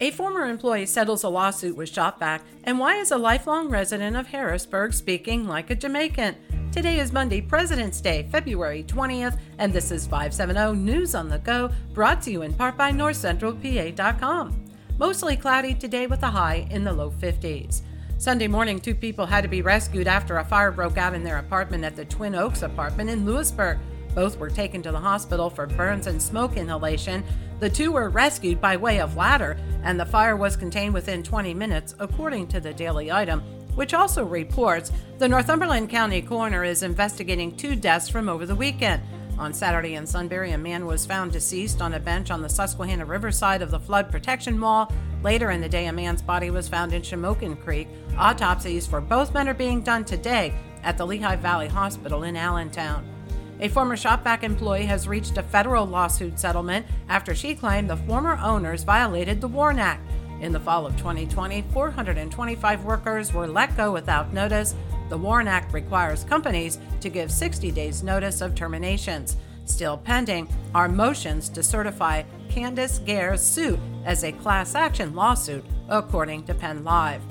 A former employee settles a lawsuit with Shop Vac, and why is a lifelong resident of Harrisburg speaking like a Jamaican? Today is Monday, President's Day, February 20th, and this is 570 News on the Go, brought to you in part by NorthCentralPA.com. Mostly cloudy today with a high in the low 50s. Sunday morning, two people had to be rescued after a fire broke out in their apartment at the Twin Oaks apartment in Lewisburg. Both were taken to the hospital for burns and smoke inhalation. The two were rescued by way of ladder, and the fire was contained within 20 minutes, according to the Daily Item, which also reports the Northumberland County coroner is investigating two deaths from over the weekend. On Saturday in Sunbury, a man was found deceased on a bench on the Susquehanna Riverside of the flood protection wall. Later in the day, a man's body was found in Shamokin Creek. Autopsies for both men are being done today at the Lehigh Valley Hospital in Allentown. A former Shopvac employee has reached a federal lawsuit settlement after she claimed the former owners violated the WARN Act. In the fall of 2020, 425 workers were let go without notice. The WARN Act requires companies to give 60 days notice of terminations. Still pending are motions to certify Candice Gare's suit as a class action lawsuit, according to Penn Live.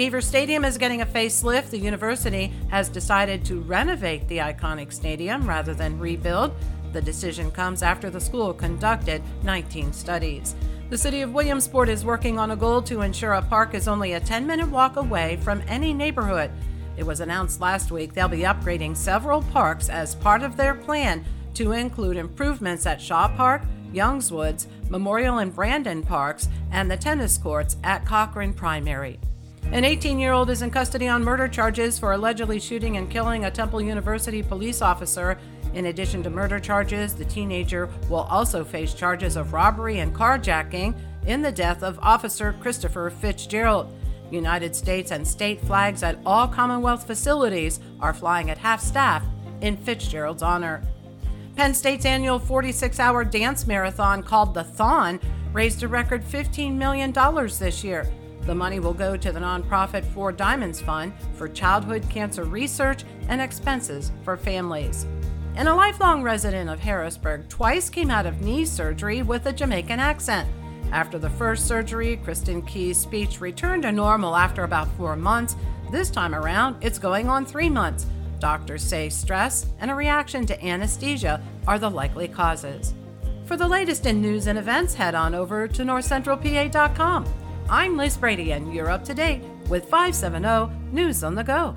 Beaver Stadium is getting a facelift. The university has decided to renovate the iconic stadium rather than rebuild. The decision comes after the school conducted 19 studies. The city of Williamsport is working on a goal to ensure a park is only a 10 minute walk away from any neighborhood. It was announced last week they'll be upgrading several parks as part of their plan to include improvements at Shaw Park, Youngs Woods, Memorial and Brandon Parks, and the tennis courts at Cochran Primary. An 18 year old is in custody on murder charges for allegedly shooting and killing a Temple University police officer. In addition to murder charges, the teenager will also face charges of robbery and carjacking in the death of Officer Christopher Fitzgerald. United States and state flags at all Commonwealth facilities are flying at half staff in Fitzgerald's honor. Penn State's annual 46 hour dance marathon called the Thon raised a record $15 million this year. The money will go to the nonprofit Four Diamonds Fund for childhood cancer research and expenses for families. And a lifelong resident of Harrisburg twice came out of knee surgery with a Jamaican accent. After the first surgery, Kristen Key's speech returned to normal after about four months. This time around, it's going on three months. Doctors say stress and a reaction to anesthesia are the likely causes. For the latest in news and events, head on over to northcentralpa.com. I'm Liz Brady, and you're up to date with 570 News on the Go.